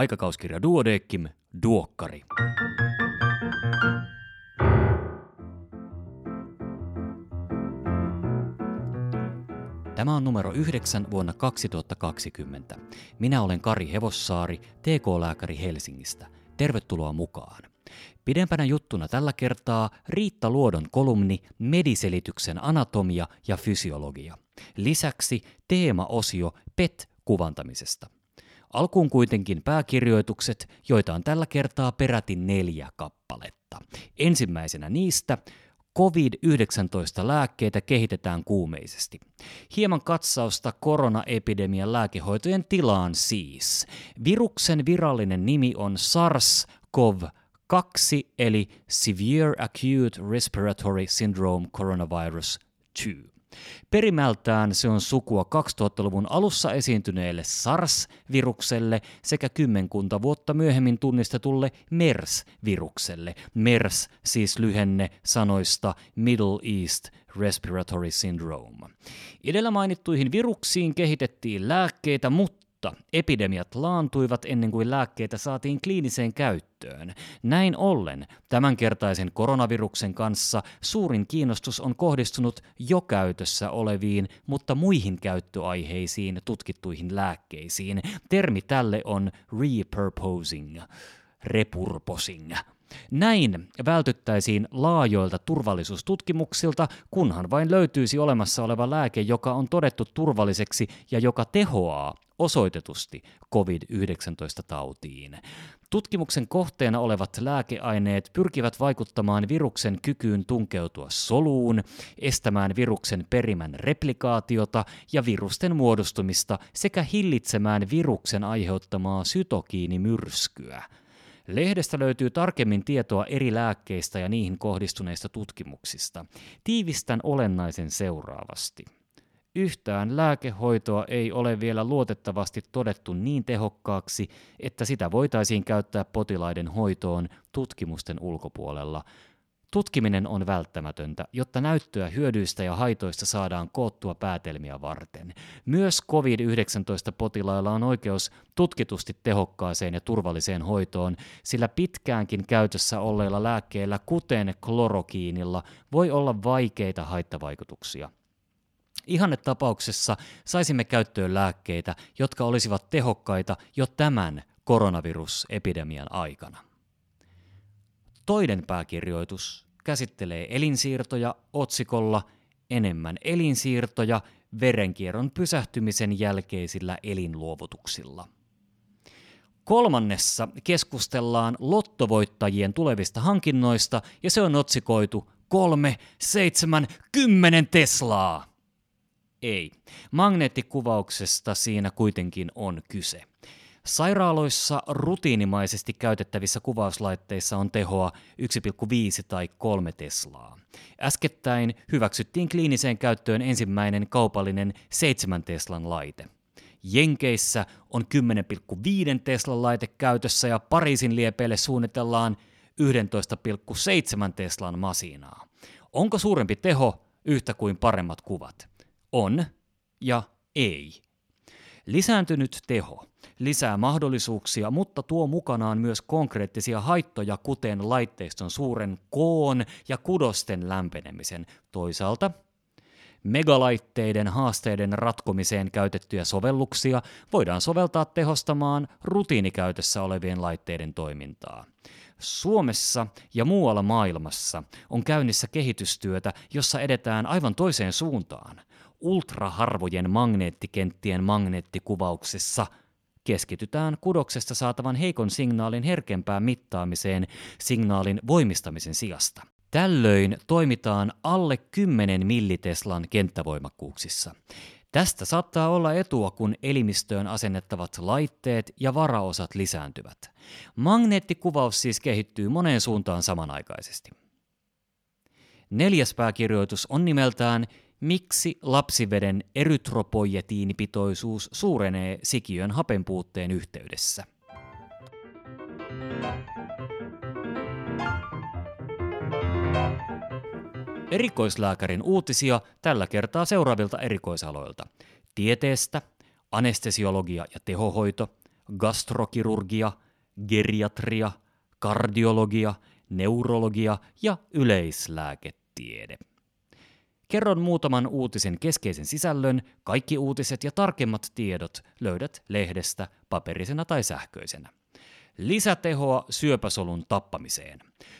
Aikakauskirja Duodeckim, Duokkari. Tämä on numero 9 vuonna 2020. Minä olen Kari Hevossaari, TK-lääkäri Helsingistä. Tervetuloa mukaan. Pidempänä juttuna tällä kertaa Riitta Luodon kolumni Mediselityksen anatomia ja fysiologia. Lisäksi teemaosio PET-kuvantamisesta. Alkuun kuitenkin pääkirjoitukset, joita on tällä kertaa peräti neljä kappaletta. Ensimmäisenä niistä COVID-19 lääkkeitä kehitetään kuumeisesti. Hieman katsausta koronaepidemian lääkehoitojen tilaan siis. Viruksen virallinen nimi on SARS-CoV-2 eli Severe Acute Respiratory Syndrome Coronavirus 2. Perimältään se on sukua 2000-luvun alussa esiintyneelle SARS-virukselle sekä kymmenkunta vuotta myöhemmin tunnistetulle MERS-virukselle. MERS siis lyhenne sanoista Middle East Respiratory Syndrome. Edellä mainittuihin viruksiin kehitettiin lääkkeitä, mutta mutta epidemiat laantuivat ennen kuin lääkkeitä saatiin kliiniseen käyttöön. Näin ollen tämänkertaisen koronaviruksen kanssa suurin kiinnostus on kohdistunut jo käytössä oleviin, mutta muihin käyttöaiheisiin tutkittuihin lääkkeisiin. Termi tälle on repurposing, repurposing. Näin vältyttäisiin laajoilta turvallisuustutkimuksilta, kunhan vain löytyisi olemassa oleva lääke, joka on todettu turvalliseksi ja joka tehoaa osoitetusti COVID-19-tautiin. Tutkimuksen kohteena olevat lääkeaineet pyrkivät vaikuttamaan viruksen kykyyn tunkeutua soluun, estämään viruksen perimän replikaatiota ja virusten muodostumista sekä hillitsemään viruksen aiheuttamaa sytokiinimyrskyä. Lehdestä löytyy tarkemmin tietoa eri lääkkeistä ja niihin kohdistuneista tutkimuksista. Tiivistän olennaisen seuraavasti. Yhtään lääkehoitoa ei ole vielä luotettavasti todettu niin tehokkaaksi, että sitä voitaisiin käyttää potilaiden hoitoon tutkimusten ulkopuolella. Tutkiminen on välttämätöntä, jotta näyttöä hyödyistä ja haitoista saadaan koottua päätelmiä varten. Myös COVID-19-potilailla on oikeus tutkitusti tehokkaaseen ja turvalliseen hoitoon, sillä pitkäänkin käytössä olleilla lääkkeillä, kuten klorokiinilla, voi olla vaikeita haittavaikutuksia. Ihannetapauksessa saisimme käyttöön lääkkeitä, jotka olisivat tehokkaita jo tämän koronavirusepidemian aikana. Toinen pääkirjoitus käsittelee elinsiirtoja otsikolla Enemmän elinsiirtoja verenkierron pysähtymisen jälkeisillä elinluovutuksilla. Kolmannessa keskustellaan lottovoittajien tulevista hankinnoista ja se on otsikoitu 3, 7, 10 Teslaa. Ei. Magneettikuvauksesta siinä kuitenkin on kyse. Sairaaloissa rutiinimaisesti käytettävissä kuvauslaitteissa on tehoa 1,5 tai 3 Teslaa. Äskettäin hyväksyttiin kliiniseen käyttöön ensimmäinen kaupallinen 7 Teslan laite. Jenkeissä on 10,5 Teslan laite käytössä ja Pariisin liepeille suunnitellaan 11,7 Teslan masinaa. Onko suurempi teho yhtä kuin paremmat kuvat? On ja ei. Lisääntynyt teho lisää mahdollisuuksia, mutta tuo mukanaan myös konkreettisia haittoja, kuten laitteiston suuren koon ja kudosten lämpenemisen. Toisaalta Megalaitteiden haasteiden ratkomiseen käytettyjä sovelluksia voidaan soveltaa tehostamaan rutiinikäytössä olevien laitteiden toimintaa. Suomessa ja muualla maailmassa on käynnissä kehitystyötä, jossa edetään aivan toiseen suuntaan ultraharvojen magneettikenttien magneettikuvauksessa keskitytään kudoksesta saatavan heikon signaalin herkempään mittaamiseen signaalin voimistamisen sijasta. Tällöin toimitaan alle 10 milliteslan kenttävoimakkuuksissa. Tästä saattaa olla etua, kun elimistöön asennettavat laitteet ja varaosat lisääntyvät. Magneettikuvaus siis kehittyy moneen suuntaan samanaikaisesti. Neljäs pääkirjoitus on nimeltään Miksi lapsiveden erytropoietiinipitoisuus suurenee sikiön hapenpuutteen yhteydessä? Erikoislääkärin uutisia tällä kertaa seuraavilta erikoisaloilta. Tieteestä, anestesiologia ja tehohoito, gastrokirurgia, geriatria, kardiologia, neurologia ja yleislääketiede. Kerron muutaman uutisen keskeisen sisällön, kaikki uutiset ja tarkemmat tiedot löydät lehdestä paperisena tai sähköisenä. Lisätehoa syöpäsolun tappamiseen.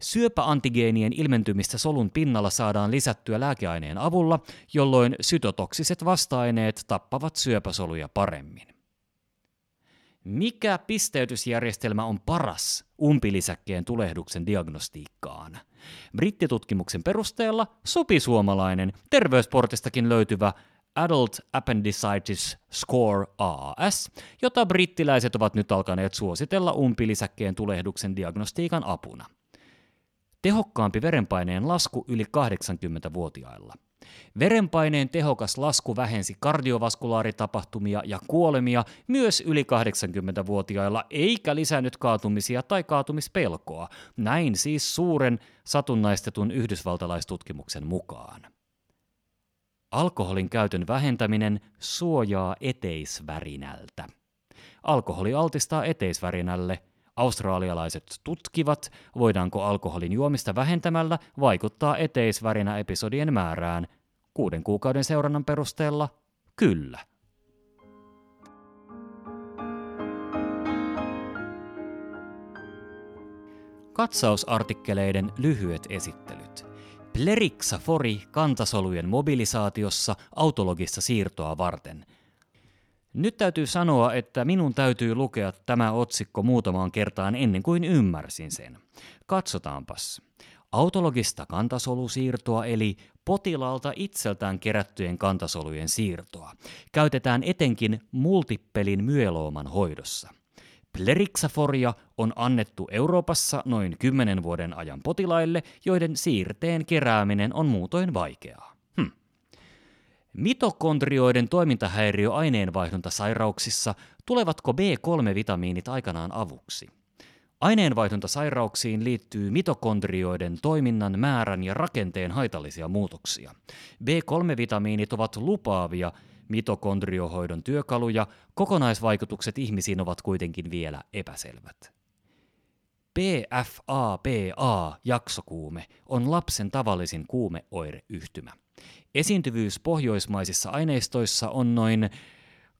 Syöpäantigeenien ilmentymistä solun pinnalla saadaan lisättyä lääkeaineen avulla, jolloin sytotoksiset vasta-aineet tappavat syöpäsoluja paremmin. Mikä pisteytysjärjestelmä on paras umpilisäkkeen tulehduksen diagnostiikkaan? Brittitutkimuksen perusteella sopisuomalainen, terveysportistakin löytyvä Adult Appendicitis Score AAS, jota brittiläiset ovat nyt alkaneet suositella umpilisäkkeen tulehduksen diagnostiikan apuna. Tehokkaampi verenpaineen lasku yli 80-vuotiailla. Verenpaineen tehokas lasku vähensi kardiovaskulaaritapahtumia ja kuolemia myös yli 80-vuotiailla, eikä lisännyt kaatumisia tai kaatumispelkoa. Näin siis suuren satunnaistetun yhdysvaltalaistutkimuksen mukaan. Alkoholin käytön vähentäminen suojaa eteisvärinältä. Alkoholi altistaa eteisvärinälle. Australialaiset tutkivat, voidaanko alkoholin juomista vähentämällä vaikuttaa eteisvärinä-episodien määrään. Kuuden kuukauden seurannan perusteella kyllä. Katsausartikkeleiden lyhyet esittelyt. Plerixafori kantasolujen mobilisaatiossa autologista siirtoa varten. Nyt täytyy sanoa, että minun täytyy lukea tämä otsikko muutamaan kertaan ennen kuin ymmärsin sen. Katsotaanpas. Autologista kantasolusiirtoa eli potilaalta itseltään kerättyjen kantasolujen siirtoa käytetään etenkin multippelin myelooman hoidossa – Plerixaforia on annettu Euroopassa noin 10 vuoden ajan potilaille, joiden siirteen kerääminen on muutoin vaikeaa. Hm. Mitokondrioiden toimintahäiriö aineenvaihduntasairauksissa tulevatko B3-vitamiinit aikanaan avuksi? Aineenvaihduntasairauksiin liittyy mitokondrioiden toiminnan määrän ja rakenteen haitallisia muutoksia. B3-vitamiinit ovat lupaavia mitokondriohoidon työkaluja, kokonaisvaikutukset ihmisiin ovat kuitenkin vielä epäselvät. PFAPA-jaksokuume on lapsen tavallisin kuumeoireyhtymä. Esiintyvyys pohjoismaisissa aineistoissa on noin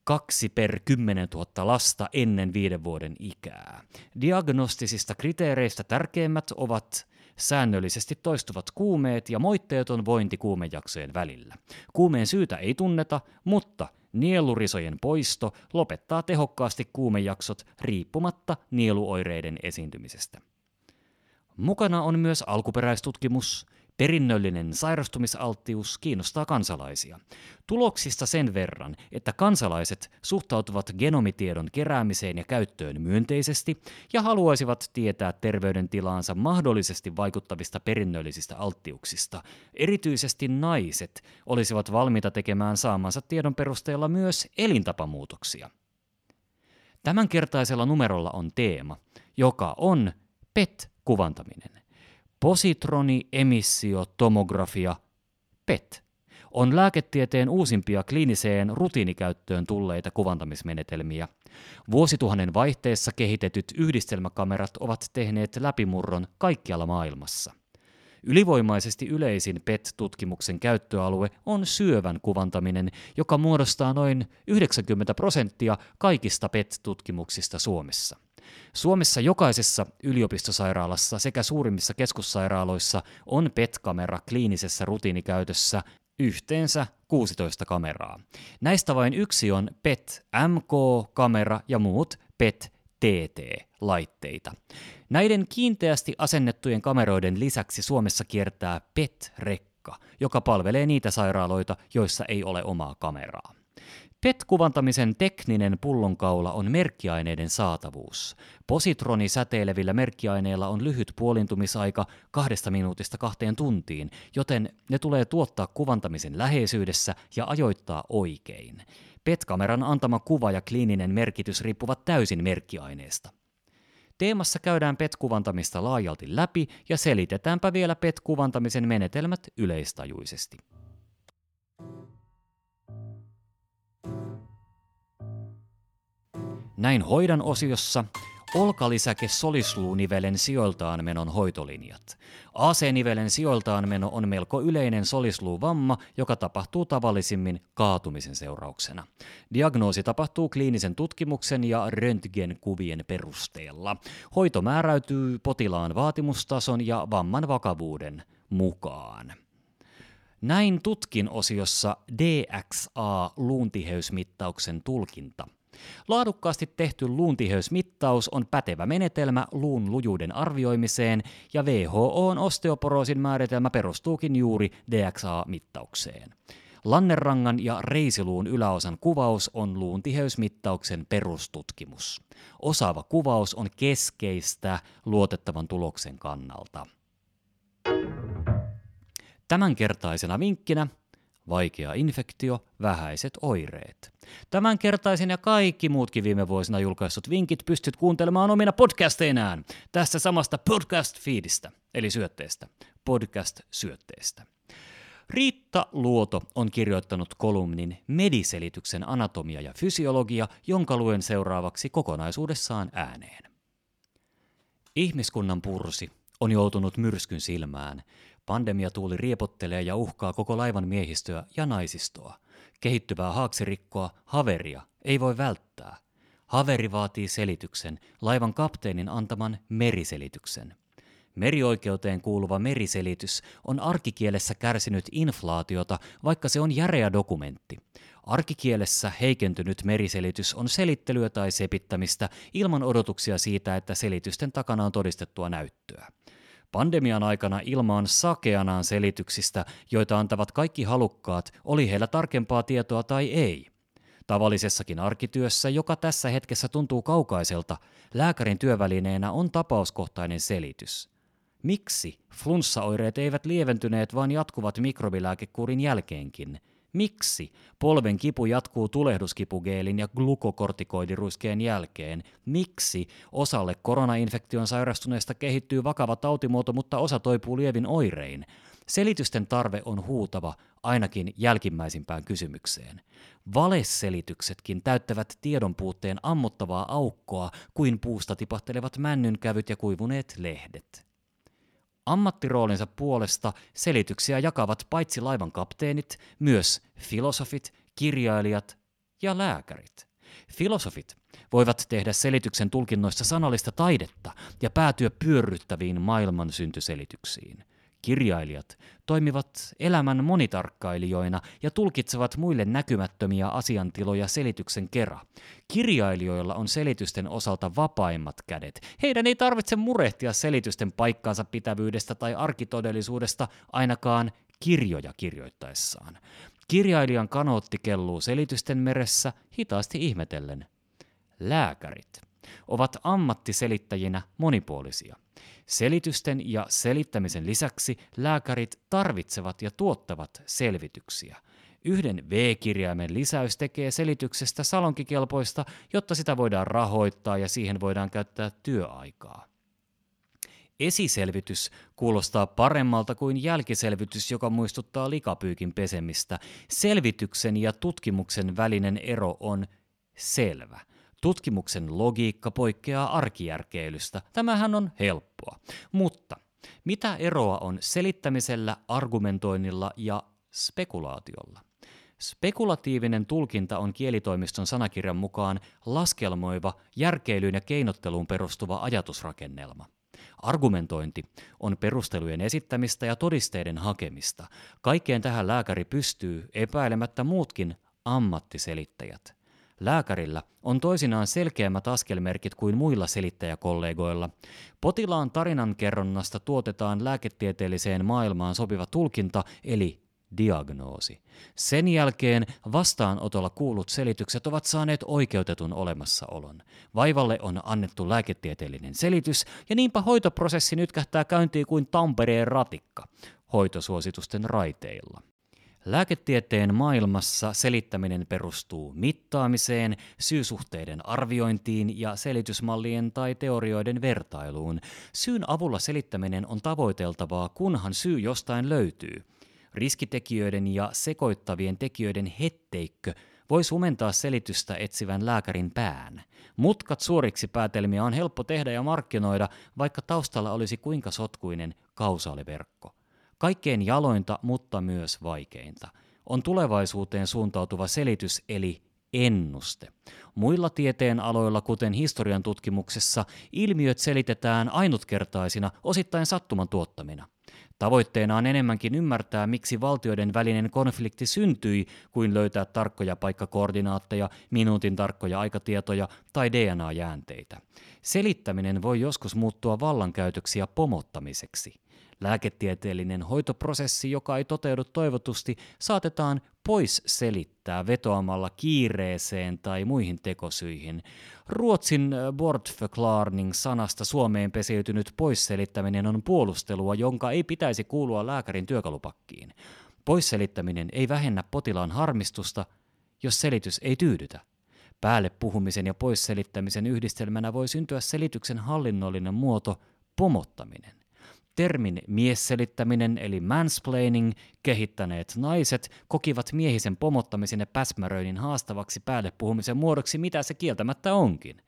2 per 10 000 lasta ennen viiden vuoden ikää. Diagnostisista kriteereistä tärkeimmät ovat säännöllisesti toistuvat kuumeet ja moitteeton vointi kuumejaksojen välillä. Kuumeen syytä ei tunneta, mutta nielurisojen poisto lopettaa tehokkaasti kuumejaksot riippumatta nieluoireiden esiintymisestä. Mukana on myös alkuperäistutkimus, Perinnöllinen sairastumisalttius kiinnostaa kansalaisia. Tuloksista sen verran, että kansalaiset suhtautuvat genomitiedon keräämiseen ja käyttöön myönteisesti ja haluaisivat tietää terveydentilaansa mahdollisesti vaikuttavista perinnöllisistä alttiuksista. Erityisesti naiset olisivat valmiita tekemään saamansa tiedon perusteella myös elintapamuutoksia. Tämänkertaisella numerolla on teema, joka on PET-kuvantaminen. Positroni-emissiotomografia, PET, on lääketieteen uusimpia kliiniseen rutiinikäyttöön tulleita kuvantamismenetelmiä. Vuosituhannen vaihteessa kehitetyt yhdistelmäkamerat ovat tehneet läpimurron kaikkialla maailmassa. Ylivoimaisesti yleisin PET-tutkimuksen käyttöalue on syövän kuvantaminen, joka muodostaa noin 90 prosenttia kaikista PET-tutkimuksista Suomessa. Suomessa jokaisessa yliopistosairaalassa sekä suurimmissa keskussairaaloissa on PET-kamera kliinisessä rutiinikäytössä yhteensä 16 kameraa. Näistä vain yksi on PET MK-kamera ja muut PET TT-laitteita. Näiden kiinteästi asennettujen kameroiden lisäksi Suomessa kiertää PET-rekka, joka palvelee niitä sairaaloita, joissa ei ole omaa kameraa. PET-kuvantamisen tekninen pullonkaula on merkkiaineiden saatavuus. Positroni säteilevillä merkkiaineilla on lyhyt puolintumisaika kahdesta minuutista kahteen tuntiin, joten ne tulee tuottaa kuvantamisen läheisyydessä ja ajoittaa oikein. PET-kameran antama kuva ja kliininen merkitys riippuvat täysin merkkiaineesta. Teemassa käydään PET-kuvantamista laajalti läpi ja selitetäänpä vielä PET-kuvantamisen menetelmät yleistajuisesti. Näin hoidan osiossa olkalisäke solisluunivelen sijoiltaan menon hoitolinjat. AC-nivelen sijoiltaan meno on melko yleinen solisluuvamma, joka tapahtuu tavallisimmin kaatumisen seurauksena. Diagnoosi tapahtuu kliinisen tutkimuksen ja röntgenkuvien perusteella. Hoito määräytyy potilaan vaatimustason ja vamman vakavuuden mukaan. Näin tutkin osiossa DXA-luuntiheysmittauksen tulkinta – Laadukkaasti tehty luuntiheysmittaus on pätevä menetelmä luun lujuuden arvioimiseen, ja WHOn osteoporoosin määritelmä perustuukin juuri DXA-mittaukseen. Lannerangan ja reisiluun yläosan kuvaus on luuntiheysmittauksen perustutkimus. Osaava kuvaus on keskeistä luotettavan tuloksen kannalta. Tämänkertaisena vinkkinä vaikea infektio, vähäiset oireet. Tämänkertaisen ja kaikki muutkin viime vuosina julkaissut vinkit pystyt kuuntelemaan omina podcasteinaan tästä samasta podcast-feedistä, eli syötteestä, podcast-syötteestä. Riitta Luoto on kirjoittanut kolumnin Mediselityksen anatomia ja fysiologia, jonka luen seuraavaksi kokonaisuudessaan ääneen. Ihmiskunnan pursi on joutunut myrskyn silmään, Pandemiatuuli riepottelee ja uhkaa koko laivan miehistöä ja naisistoa. Kehittyvää haaksirikkoa, haveria, ei voi välttää. Haveri vaatii selityksen, laivan kapteenin antaman meriselityksen. Merioikeuteen kuuluva meriselitys on arkikielessä kärsinyt inflaatiota, vaikka se on järeä dokumentti. Arkikielessä heikentynyt meriselitys on selittelyä tai sepittämistä ilman odotuksia siitä, että selitysten takana on todistettua näyttöä. Pandemian aikana ilmaan sakeanaan selityksistä, joita antavat kaikki halukkaat, oli heillä tarkempaa tietoa tai ei. Tavallisessakin arkityössä, joka tässä hetkessä tuntuu kaukaiselta, lääkärin työvälineenä on tapauskohtainen selitys. Miksi flunssaoireet eivät lieventyneet, vaan jatkuvat mikrobilääkekuurin jälkeenkin – Miksi polven kipu jatkuu tulehduskipugeelin ja glukokortikoidiruiskeen jälkeen? Miksi osalle koronainfektion sairastuneesta kehittyy vakava tautimuoto, mutta osa toipuu lievin oirein? Selitysten tarve on huutava ainakin jälkimmäisimpään kysymykseen. Valeselityksetkin täyttävät tiedon puutteen ammottavaa aukkoa kuin puusta tipahtelevat männynkävyt ja kuivuneet lehdet. Ammattiroolinsa puolesta selityksiä jakavat paitsi laivan kapteenit, myös filosofit, kirjailijat ja lääkärit. Filosofit voivat tehdä selityksen tulkinnoista sanallista taidetta ja päätyä pyörryttäviin maailmansyntyselityksiin. Kirjailijat toimivat elämän monitarkkailijoina ja tulkitsevat muille näkymättömiä asiantiloja selityksen kera. Kirjailijoilla on selitysten osalta vapaimmat kädet. Heidän ei tarvitse murehtia selitysten paikkaansa pitävyydestä tai arkitodellisuudesta ainakaan kirjoja kirjoittaessaan. Kirjailijan kanootti kelluu selitysten meressä hitaasti ihmetellen. Lääkärit ovat ammattiselittäjinä monipuolisia. Selitysten ja selittämisen lisäksi lääkärit tarvitsevat ja tuottavat selvityksiä. Yhden V-kirjaimen lisäys tekee selityksestä salonkikelpoista, jotta sitä voidaan rahoittaa ja siihen voidaan käyttää työaikaa. Esiselvitys kuulostaa paremmalta kuin jälkiselvitys, joka muistuttaa likapyykin pesemistä. Selvityksen ja tutkimuksen välinen ero on selvä – Tutkimuksen logiikka poikkeaa arkijärkeilystä. Tämähän on helppoa. Mutta mitä eroa on selittämisellä, argumentoinnilla ja spekulaatiolla? Spekulatiivinen tulkinta on kielitoimiston sanakirjan mukaan laskelmoiva, järkeilyyn ja keinotteluun perustuva ajatusrakennelma. Argumentointi on perustelujen esittämistä ja todisteiden hakemista. Kaikkeen tähän lääkäri pystyy epäilemättä muutkin ammattiselittäjät. Lääkärillä on toisinaan selkeämmät askelmerkit kuin muilla selittäjäkollegoilla. Potilaan tarinankerronnasta tuotetaan lääketieteelliseen maailmaan sopiva tulkinta, eli diagnoosi. Sen jälkeen vastaanotolla kuulut selitykset ovat saaneet oikeutetun olemassaolon. Vaivalle on annettu lääketieteellinen selitys, ja niinpä hoitoprosessi nyt kähtää käyntiin kuin Tampereen ratikka, hoitosuositusten raiteilla. Lääketieteen maailmassa selittäminen perustuu mittaamiseen, syysuhteiden arviointiin ja selitysmallien tai teorioiden vertailuun. Syyn avulla selittäminen on tavoiteltavaa, kunhan syy jostain löytyy. Riskitekijöiden ja sekoittavien tekijöiden hetteikkö voi sumentaa selitystä etsivän lääkärin pään. Mutkat suoriksi päätelmiä on helppo tehdä ja markkinoida, vaikka taustalla olisi kuinka sotkuinen kausaaliverkko. Kaikkein jalointa, mutta myös vaikeinta on tulevaisuuteen suuntautuva selitys eli ennuste. Muilla tieteen aloilla, kuten historian tutkimuksessa, ilmiöt selitetään ainutkertaisina, osittain sattuman tuottamina. Tavoitteena on enemmänkin ymmärtää, miksi valtioiden välinen konflikti syntyi, kuin löytää tarkkoja paikkakoordinaatteja, minuutin tarkkoja aikatietoja tai DNA-jäänteitä. Selittäminen voi joskus muuttua vallankäytöksi ja pomottamiseksi. Lääketieteellinen hoitoprosessi, joka ei toteudu toivotusti, saatetaan pois selittää vetoamalla kiireeseen tai muihin tekosyihin. Ruotsin äh, bortförklaring sanasta Suomeen pesiytynyt poisselittäminen on puolustelua, jonka ei pitäisi kuulua lääkärin työkalupakkiin. Poisselittäminen ei vähennä potilaan harmistusta, jos selitys ei tyydytä. Päälle puhumisen ja poisselittämisen yhdistelmänä voi syntyä selityksen hallinnollinen muoto, pomottaminen. Termin miesselittäminen eli mansplaining kehittäneet naiset kokivat miehisen pomottamisen ja päsmäröinnin haastavaksi päälle puhumisen muodoksi, mitä se kieltämättä onkin.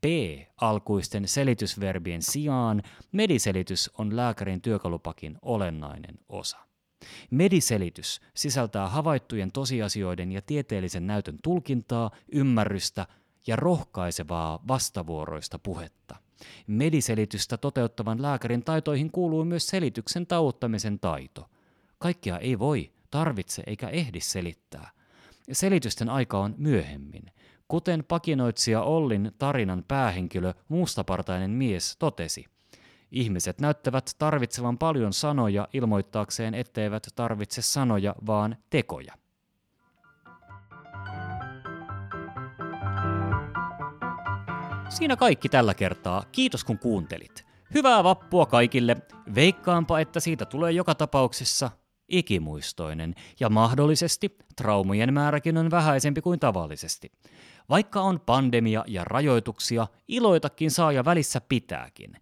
P-alkuisten selitysverbien sijaan mediselitys on lääkärin työkalupakin olennainen osa. Mediselitys sisältää havaittujen tosiasioiden ja tieteellisen näytön tulkintaa, ymmärrystä ja rohkaisevaa vastavuoroista puhetta. Mediselitystä toteuttavan lääkärin taitoihin kuuluu myös selityksen tauottamisen taito. Kaikkia ei voi, tarvitse eikä ehdi selittää. Selitysten aika on myöhemmin. Kuten pakinoitsija Ollin tarinan päähenkilö, mustapartainen mies, totesi. Ihmiset näyttävät tarvitsevan paljon sanoja ilmoittaakseen, etteivät tarvitse sanoja, vaan tekoja. Siinä kaikki tällä kertaa. Kiitos kun kuuntelit. Hyvää vappua kaikille. Veikkaanpa, että siitä tulee joka tapauksessa ikimuistoinen ja mahdollisesti traumojen määräkin on vähäisempi kuin tavallisesti. Vaikka on pandemia ja rajoituksia, iloitakin saa ja välissä pitääkin.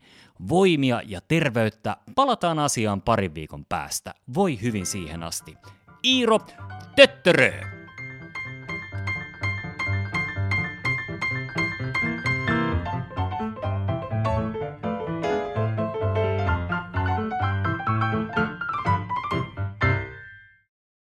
Voimia ja terveyttä, palataan asiaan parin viikon päästä. Voi hyvin siihen asti. Iiro, töttörö!